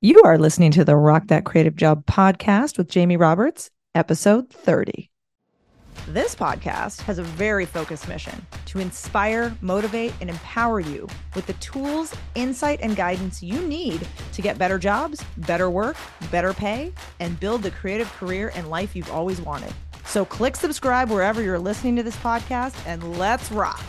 You are listening to the Rock That Creative Job podcast with Jamie Roberts, episode 30. This podcast has a very focused mission to inspire, motivate, and empower you with the tools, insight, and guidance you need to get better jobs, better work, better pay, and build the creative career and life you've always wanted. So click subscribe wherever you're listening to this podcast and let's rock.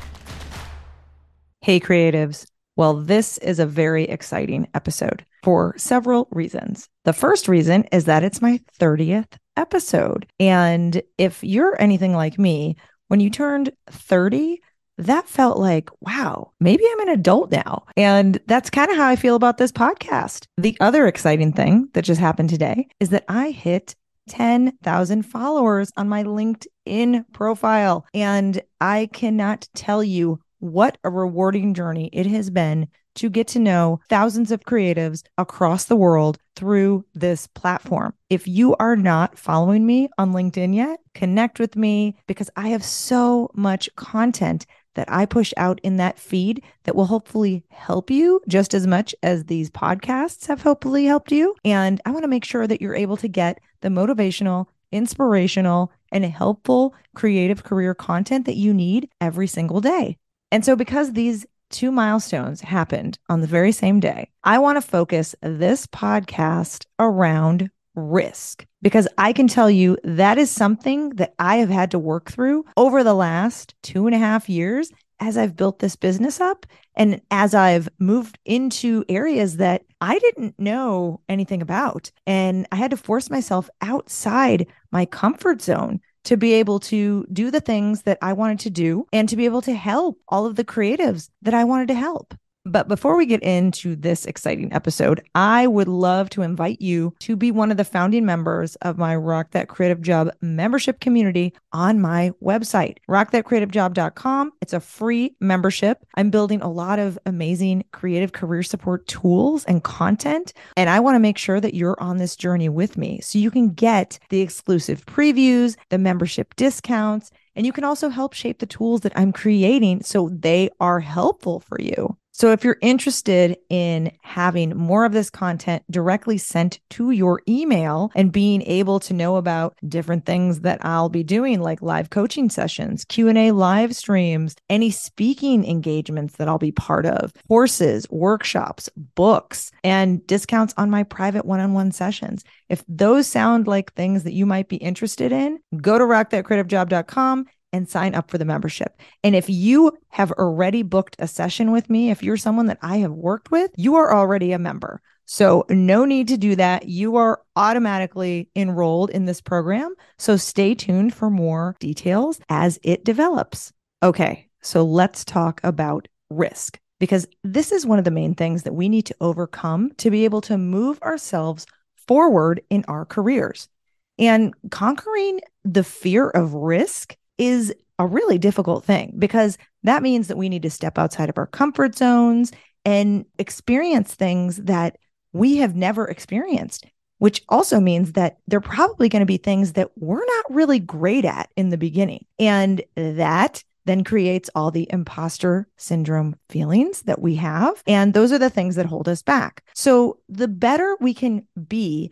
Hey, creatives. Well, this is a very exciting episode for several reasons. The first reason is that it's my 30th episode. And if you're anything like me, when you turned 30, that felt like, wow, maybe I'm an adult now. And that's kind of how I feel about this podcast. The other exciting thing that just happened today is that I hit 10,000 followers on my LinkedIn profile. And I cannot tell you what a rewarding journey it has been to get to know thousands of creatives across the world through this platform. If you are not following me on LinkedIn yet, connect with me because I have so much content that I push out in that feed that will hopefully help you just as much as these podcasts have hopefully helped you. And I want to make sure that you're able to get the motivational, inspirational, and helpful creative career content that you need every single day. And so, because these two milestones happened on the very same day, I want to focus this podcast around risk because I can tell you that is something that I have had to work through over the last two and a half years as I've built this business up and as I've moved into areas that I didn't know anything about. And I had to force myself outside my comfort zone to be able to do the things that I wanted to do and to be able to help all of the creatives that I wanted to help. But before we get into this exciting episode, I would love to invite you to be one of the founding members of my Rock That Creative Job membership community on my website, rockthatcreativejob.com. It's a free membership. I'm building a lot of amazing creative career support tools and content. And I want to make sure that you're on this journey with me so you can get the exclusive previews, the membership discounts, and you can also help shape the tools that I'm creating so they are helpful for you. So, if you're interested in having more of this content directly sent to your email and being able to know about different things that I'll be doing, like live coaching sessions, Q&A live streams, any speaking engagements that I'll be part of, courses, workshops, books, and discounts on my private one-on-one sessions. If those sound like things that you might be interested in, go to rockthatcreativejob.com and sign up for the membership. And if you have already booked a session with me, if you're someone that I have worked with, you are already a member. So, no need to do that. You are automatically enrolled in this program. So, stay tuned for more details as it develops. Okay, so let's talk about risk because this is one of the main things that we need to overcome to be able to move ourselves forward in our careers. And conquering the fear of risk is a really difficult thing because that means that we need to step outside of our comfort zones and experience things that we have never experienced, which also means that they're probably going to be things that we're not really great at in the beginning. And that then creates all the imposter syndrome feelings that we have. And those are the things that hold us back. So the better we can be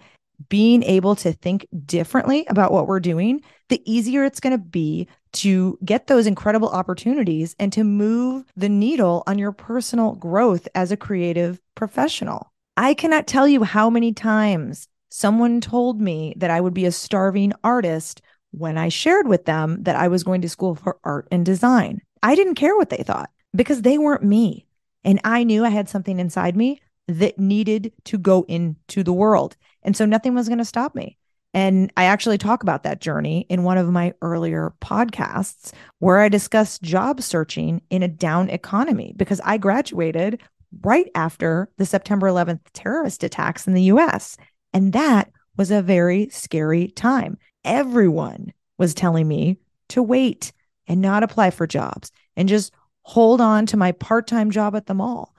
being able to think differently about what we're doing, the easier it's going to be to get those incredible opportunities and to move the needle on your personal growth as a creative professional. I cannot tell you how many times someone told me that I would be a starving artist when I shared with them that I was going to school for art and design. I didn't care what they thought because they weren't me. And I knew I had something inside me that needed to go into the world. And so nothing was going to stop me. And I actually talk about that journey in one of my earlier podcasts where I discuss job searching in a down economy because I graduated right after the September 11th terrorist attacks in the US. And that was a very scary time. Everyone was telling me to wait and not apply for jobs and just hold on to my part time job at the mall.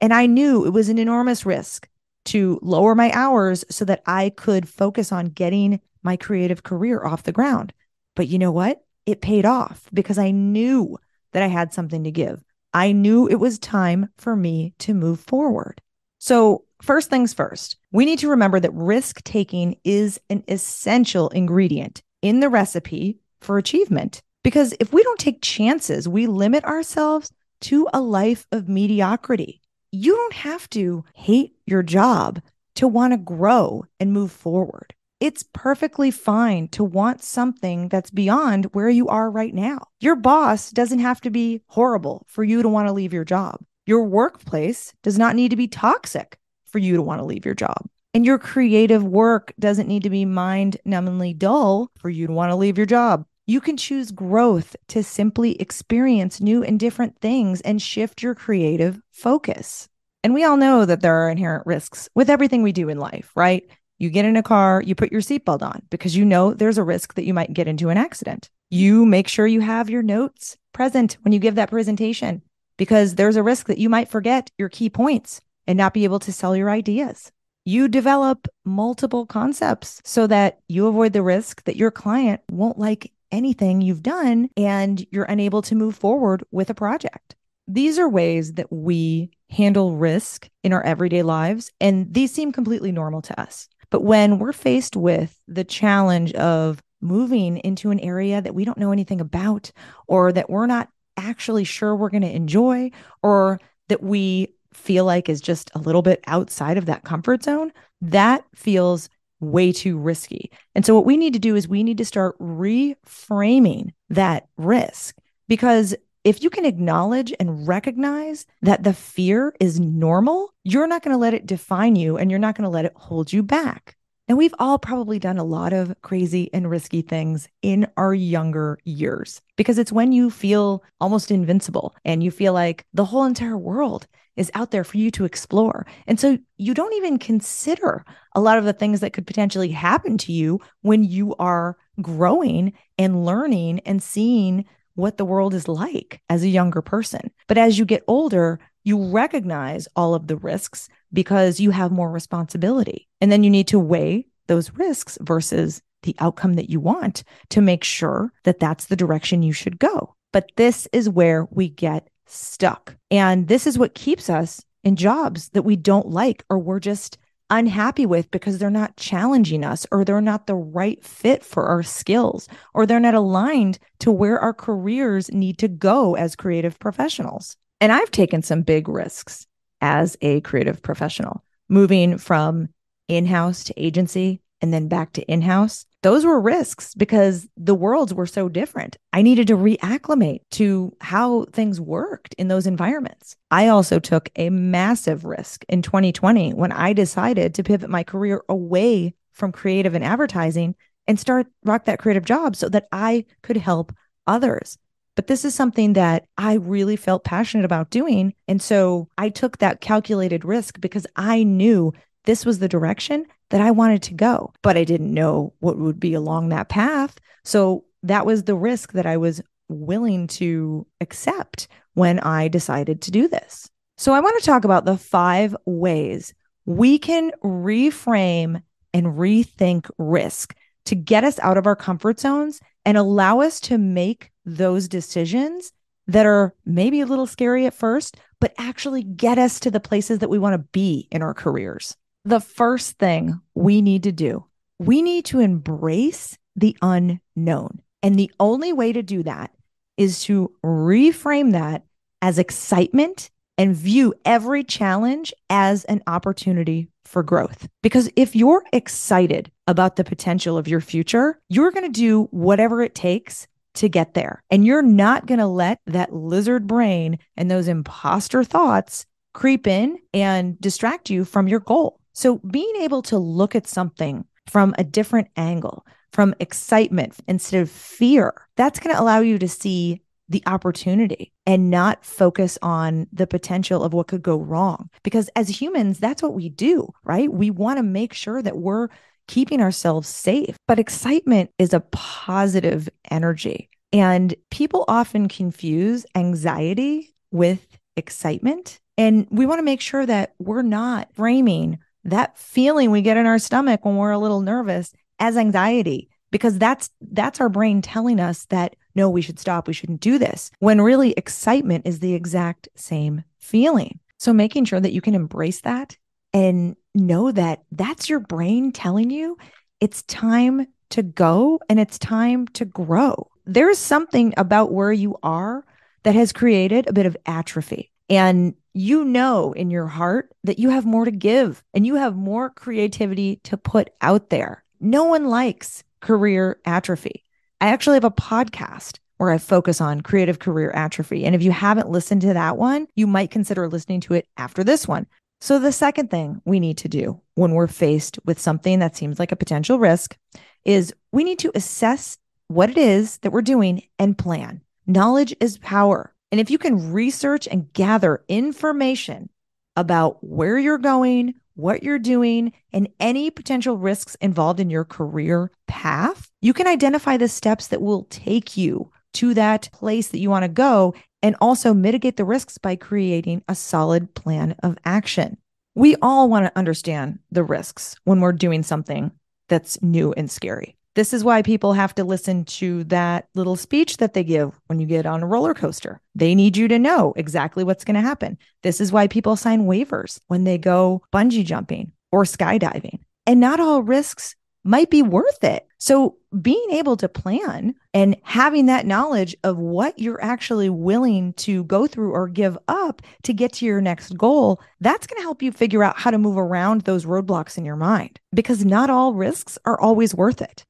And I knew it was an enormous risk to lower my hours so that I could focus on getting my creative career off the ground. But you know what? It paid off because I knew that I had something to give. I knew it was time for me to move forward. So, first things first, we need to remember that risk taking is an essential ingredient in the recipe for achievement. Because if we don't take chances, we limit ourselves to a life of mediocrity. You don't have to hate your job to want to grow and move forward. It's perfectly fine to want something that's beyond where you are right now. Your boss doesn't have to be horrible for you to want to leave your job. Your workplace does not need to be toxic for you to want to leave your job. And your creative work doesn't need to be mind numbingly dull for you to want to leave your job. You can choose growth to simply experience new and different things and shift your creative focus. And we all know that there are inherent risks with everything we do in life, right? You get in a car, you put your seatbelt on because you know there's a risk that you might get into an accident. You make sure you have your notes present when you give that presentation because there's a risk that you might forget your key points and not be able to sell your ideas. You develop multiple concepts so that you avoid the risk that your client won't like anything you've done and you're unable to move forward with a project. These are ways that we handle risk in our everyday lives, and these seem completely normal to us. But when we're faced with the challenge of moving into an area that we don't know anything about, or that we're not actually sure we're going to enjoy, or that we feel like is just a little bit outside of that comfort zone, that feels way too risky. And so, what we need to do is we need to start reframing that risk because if you can acknowledge and recognize that the fear is normal, you're not going to let it define you and you're not going to let it hold you back. And we've all probably done a lot of crazy and risky things in our younger years because it's when you feel almost invincible and you feel like the whole entire world is out there for you to explore. And so you don't even consider a lot of the things that could potentially happen to you when you are growing and learning and seeing what the world is like as a younger person. But as you get older, you recognize all of the risks because you have more responsibility. And then you need to weigh those risks versus the outcome that you want to make sure that that's the direction you should go. But this is where we get stuck. And this is what keeps us in jobs that we don't like or we're just unhappy with because they're not challenging us or they're not the right fit for our skills or they're not aligned to where our careers need to go as creative professionals. And I've taken some big risks as a creative professional, moving from in house to agency and then back to in house those were risks because the worlds were so different. I needed to reacclimate to how things worked in those environments. I also took a massive risk in 2020 when I decided to pivot my career away from creative and advertising and start rock that creative job so that I could help others. But this is something that I really felt passionate about doing. And so I took that calculated risk because I knew this was the direction that I wanted to go, but I didn't know what would be along that path. So that was the risk that I was willing to accept when I decided to do this. So I want to talk about the five ways we can reframe and rethink risk to get us out of our comfort zones and allow us to make those decisions that are maybe a little scary at first, but actually get us to the places that we want to be in our careers the first thing we need to do, we need to embrace the unknown. And the only way to do that is to reframe that as excitement and view every challenge as an opportunity for growth. Because if you're excited about the potential of your future, you're going to do whatever it takes to get there. And you're not going to let that lizard brain and those imposter thoughts creep in and distract you from your goal. So being able to look at something from a different angle, from excitement instead of fear, that's going to allow you to see the opportunity and not focus on the potential of what could go wrong. Because as humans, that's what we do, right? We want to make sure that we're keeping ourselves safe. But excitement is a positive energy. And people often confuse anxiety with excitement. And we want to make sure that we're not framing that feeling we get in our stomach when we're a little nervous as anxiety because that's that's our brain telling us that no we should stop we shouldn't do this when really excitement is the exact same feeling so making sure that you can embrace that and know that that's your brain telling you it's time to go and it's time to grow. There's something about where you are that has created a bit of atrophy. And you know in your heart that you have more to give and you have more creativity to put out there. No one likes career atrophy. I actually have a podcast where I focus on creative career atrophy. And if you haven't listened to that one, you might consider listening to it after this one. So, the second thing we need to do when we're faced with something that seems like a potential risk is we need to assess what it is that we're doing and plan. Knowledge is power. And if you can research and gather information about where you're going, what you're doing, and any potential risks involved in your career path, you can identify the steps that will take you to that place that you want to go and also mitigate the risks by creating a solid plan of action. We all want to understand the risks when we're doing something that's new and scary. This is why people have to listen to that little speech that they give when you get on a roller coaster. They need you to know exactly what's going to happen. This is why people sign waivers when they go bungee jumping or skydiving. And not all risks might be worth it. So, being able to plan and having that knowledge of what you're actually willing to go through or give up to get to your next goal, that's going to help you figure out how to move around those roadblocks in your mind because not all risks are always worth it.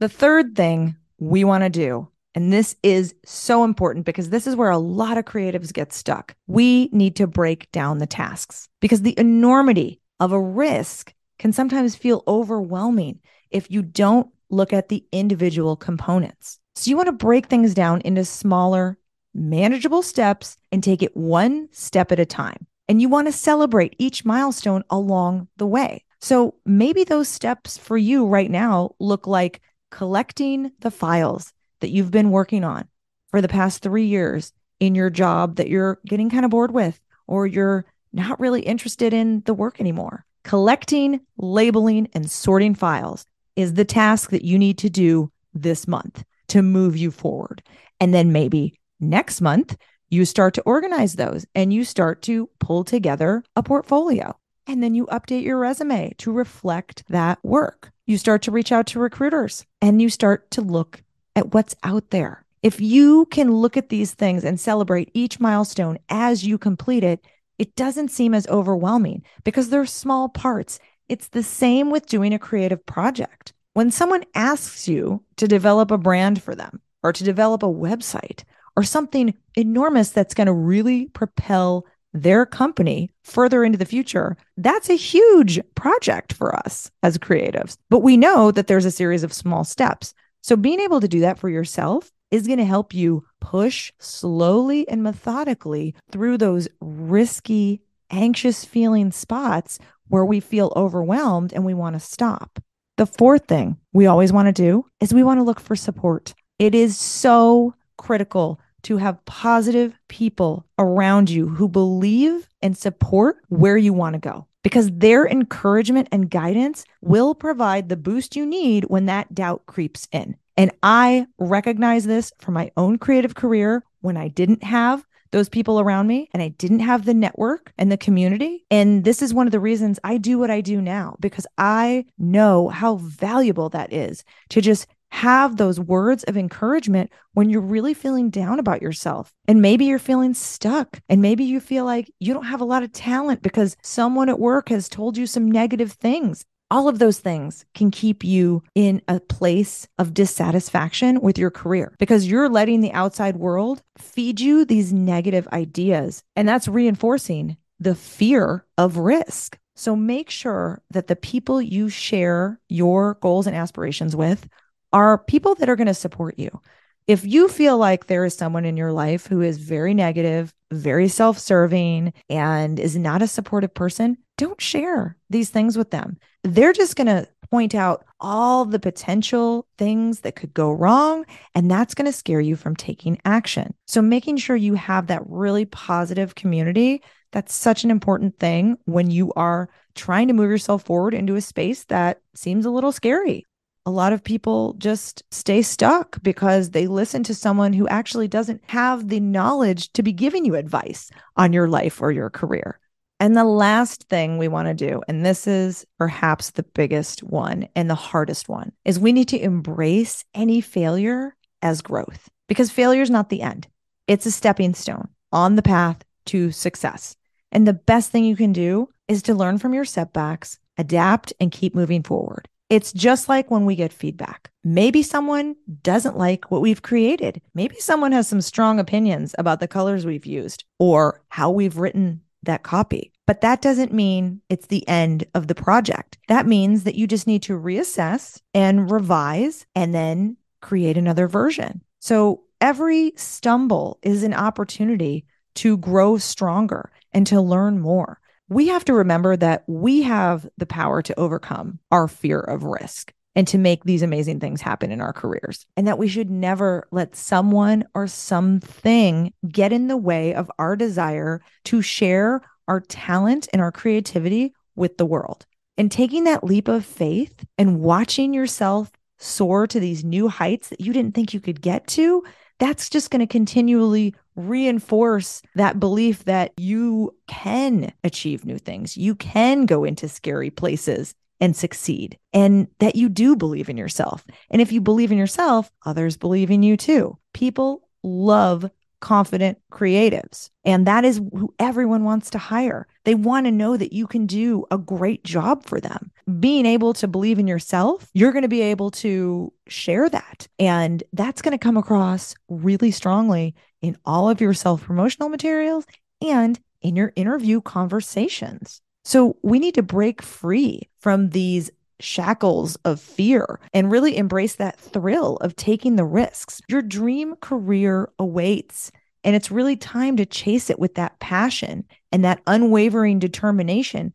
The third thing we want to do, and this is so important because this is where a lot of creatives get stuck. We need to break down the tasks because the enormity of a risk can sometimes feel overwhelming if you don't look at the individual components. So you want to break things down into smaller, manageable steps and take it one step at a time. And you want to celebrate each milestone along the way. So maybe those steps for you right now look like collecting the files that you've been working on for the past three years in your job that you're getting kind of bored with, or you're not really interested in the work anymore. Collecting, labeling, and sorting files is the task that you need to do this month to move you forward. And then maybe next month, you start to organize those and you start to pull together a portfolio. And then you update your resume to reflect that work. You start to reach out to recruiters and you start to look at what's out there. If you can look at these things and celebrate each milestone as you complete it, it doesn't seem as overwhelming because they're small parts. It's the same with doing a creative project. When someone asks you to develop a brand for them or to develop a website or something enormous that's going to really propel their company further into the future, that's a huge project for us as creatives. But we know that there's a series of small steps. So being able to do that for yourself is going to help you push slowly and methodically through those risky, anxious feeling spots where we feel overwhelmed and we want to stop. The fourth thing we always want to do is we want to look for support. It is so critical to have positive people around you who believe and support where you want to go because their encouragement and guidance will provide the boost you need when that doubt creeps in. And I recognize this from my own creative career when I didn't have those people around me and I didn't have the network and the community. And this is one of the reasons I do what I do now because I know how valuable that is to just have those words of encouragement when you're really feeling down about yourself. And maybe you're feeling stuck. And maybe you feel like you don't have a lot of talent because someone at work has told you some negative things all of those things can keep you in a place of dissatisfaction with your career because you're letting the outside world feed you these negative ideas. And that's reinforcing the fear of risk. So make sure that the people you share your goals and aspirations with are people that are going to support you. If you feel like there is someone in your life who is very negative, very self serving, and is not a supportive person, don't share these things with them they're just going to point out all the potential things that could go wrong. And that's going to scare you from taking action. So, making sure you have that really positive community, that's such an important thing when you are trying to move yourself forward into a space that seems a little scary. A lot of people just stay stuck because they listen to someone who actually doesn't have the knowledge to be giving you advice on your life or your career. And the last thing we want to do, and this is perhaps the biggest one and the hardest one, is we need to embrace any failure as growth because failure is not the end. It's a stepping stone on the path to success. And the best thing you can do is to learn from your setbacks, adapt, and keep moving forward. It's just like when we get feedback. Maybe someone doesn't like what we've created. Maybe someone has some strong opinions about the colors we've used or how we've written that copy. But that doesn't mean it's the end of the project. That means that you just need to reassess and revise and then create another version. So every stumble is an opportunity to grow stronger and to learn more we have to remember that we have the power to overcome our fear of risk and to make these amazing things happen in our careers. And that we should never let someone or something get in the way of our desire to share our talent and our creativity with the world. And taking that leap of faith and watching yourself soar to these new heights that you didn't think you could get to, that's just going to continually reinforce that belief that you can achieve new things. You can go into scary places and succeed, and that you do believe in yourself. And if you believe in yourself, others believe in you too. People love confident creatives. And that is who everyone wants to hire. They want to know that you can do a great job for them. Being able to believe in yourself, you're going to be able to share that. And that's going to come across really strongly in all of your self promotional materials and in your interview conversations. So we need to break free from these shackles of fear and really embrace that thrill of taking the risks. Your dream career awaits. And it's really time to chase it with that passion and that unwavering determination.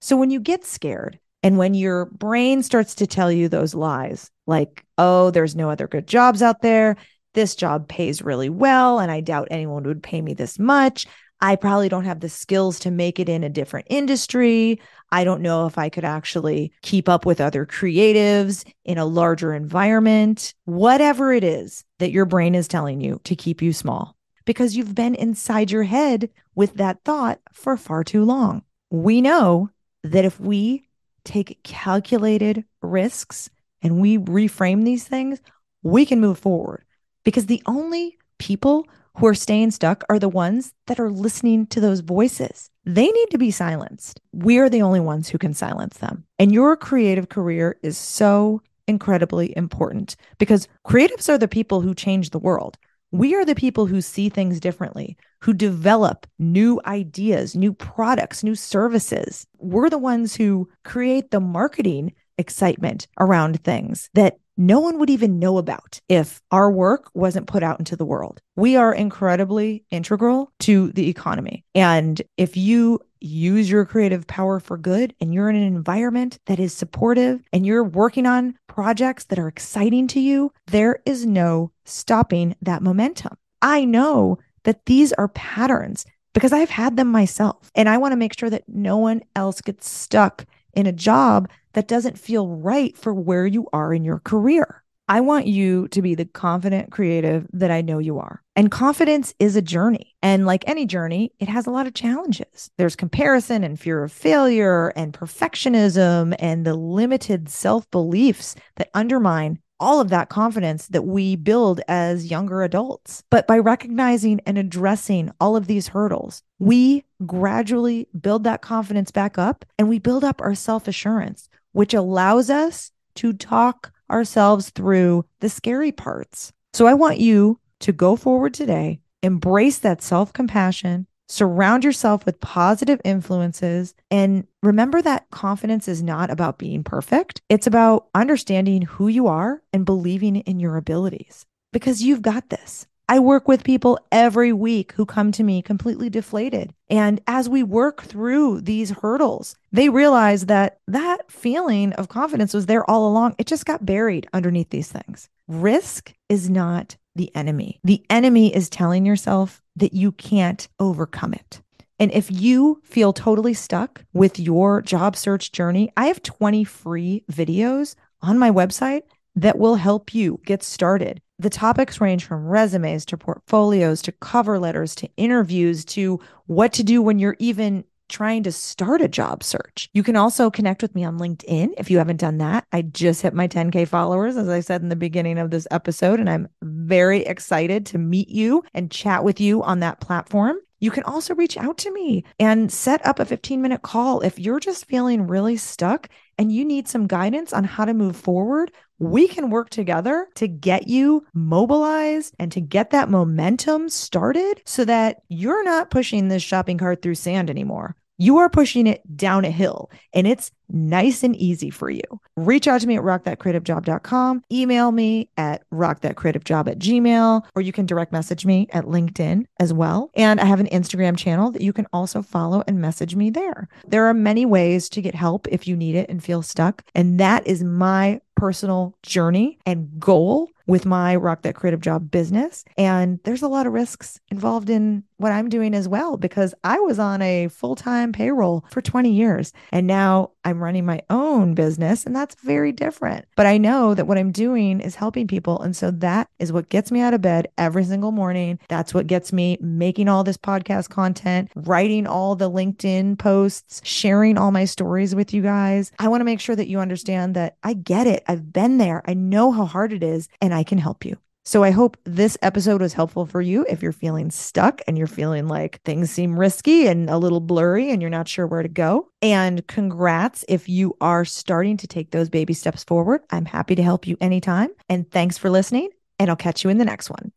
So when you get scared and when your brain starts to tell you those lies, like, oh, there's no other good jobs out there, this job pays really well, and I doubt anyone would pay me this much. I probably don't have the skills to make it in a different industry. I don't know if I could actually keep up with other creatives in a larger environment. Whatever it is that your brain is telling you to keep you small, because you've been inside your head with that thought for far too long. We know that if we take calculated risks and we reframe these things, we can move forward because the only people who are staying stuck are the ones that are listening to those voices. They need to be silenced. We are the only ones who can silence them. And your creative career is so incredibly important because creatives are the people who change the world. We are the people who see things differently, who develop new ideas, new products, new services. We're the ones who create the marketing excitement around things that no one would even know about if our work wasn't put out into the world. We are incredibly integral to the economy. And if you use your creative power for good and you're in an environment that is supportive and you're working on projects that are exciting to you, there is no stopping that momentum. I know that these are patterns because I've had them myself. And I want to make sure that no one else gets stuck in a job that doesn't feel right for where you are in your career. I want you to be the confident creative that I know you are. And confidence is a journey. And like any journey, it has a lot of challenges. There's comparison and fear of failure and perfectionism and the limited self beliefs that undermine all of that confidence that we build as younger adults. But by recognizing and addressing all of these hurdles, we gradually build that confidence back up and we build up our self assurance, which allows us to talk ourselves through the scary parts. So I want you to go forward today, embrace that self compassion, Surround yourself with positive influences and remember that confidence is not about being perfect. It's about understanding who you are and believing in your abilities because you've got this. I work with people every week who come to me completely deflated. And as we work through these hurdles, they realize that that feeling of confidence was there all along. It just got buried underneath these things. Risk is not the enemy. The enemy is telling yourself that you can't overcome it. And if you feel totally stuck with your job search journey, I have 20 free videos on my website that will help you get started. The topics range from resumes to portfolios to cover letters to interviews to what to do when you're even trying to start a job search. You can also connect with me on LinkedIn if you haven't done that. I just hit my 10K followers, as I said in the beginning of this episode, and I'm very excited to meet you and chat with you on that platform. You can also reach out to me and set up a 15 minute call if you're just feeling really stuck and you need some guidance on how to move forward. We can work together to get you mobilized and to get that momentum started so that you're not pushing this shopping cart through sand anymore. You are pushing it down a hill and it's nice and easy for you. Reach out to me at rockthatcreativejob.com, email me at rockthatcreativejob at gmail, or you can direct message me at LinkedIn as well. And I have an Instagram channel that you can also follow and message me there. There are many ways to get help if you need it and feel stuck. And that is my personal journey and goal with my Rock That Creative Job business. And there's a lot of risks involved in what I'm doing as well, because I was on a full time payroll for 20 years and now I'm running my own business and that's very different. But I know that what I'm doing is helping people. And so that is what gets me out of bed every single morning. That's what gets me making all this podcast content, writing all the LinkedIn posts, sharing all my stories with you guys. I want to make sure that you understand that I get it. I've been there. I know how hard it is and I can help you. So I hope this episode was helpful for you if you're feeling stuck and you're feeling like things seem risky and a little blurry and you're not sure where to go. And congrats if you are starting to take those baby steps forward. I'm happy to help you anytime. And thanks for listening, and I'll catch you in the next one.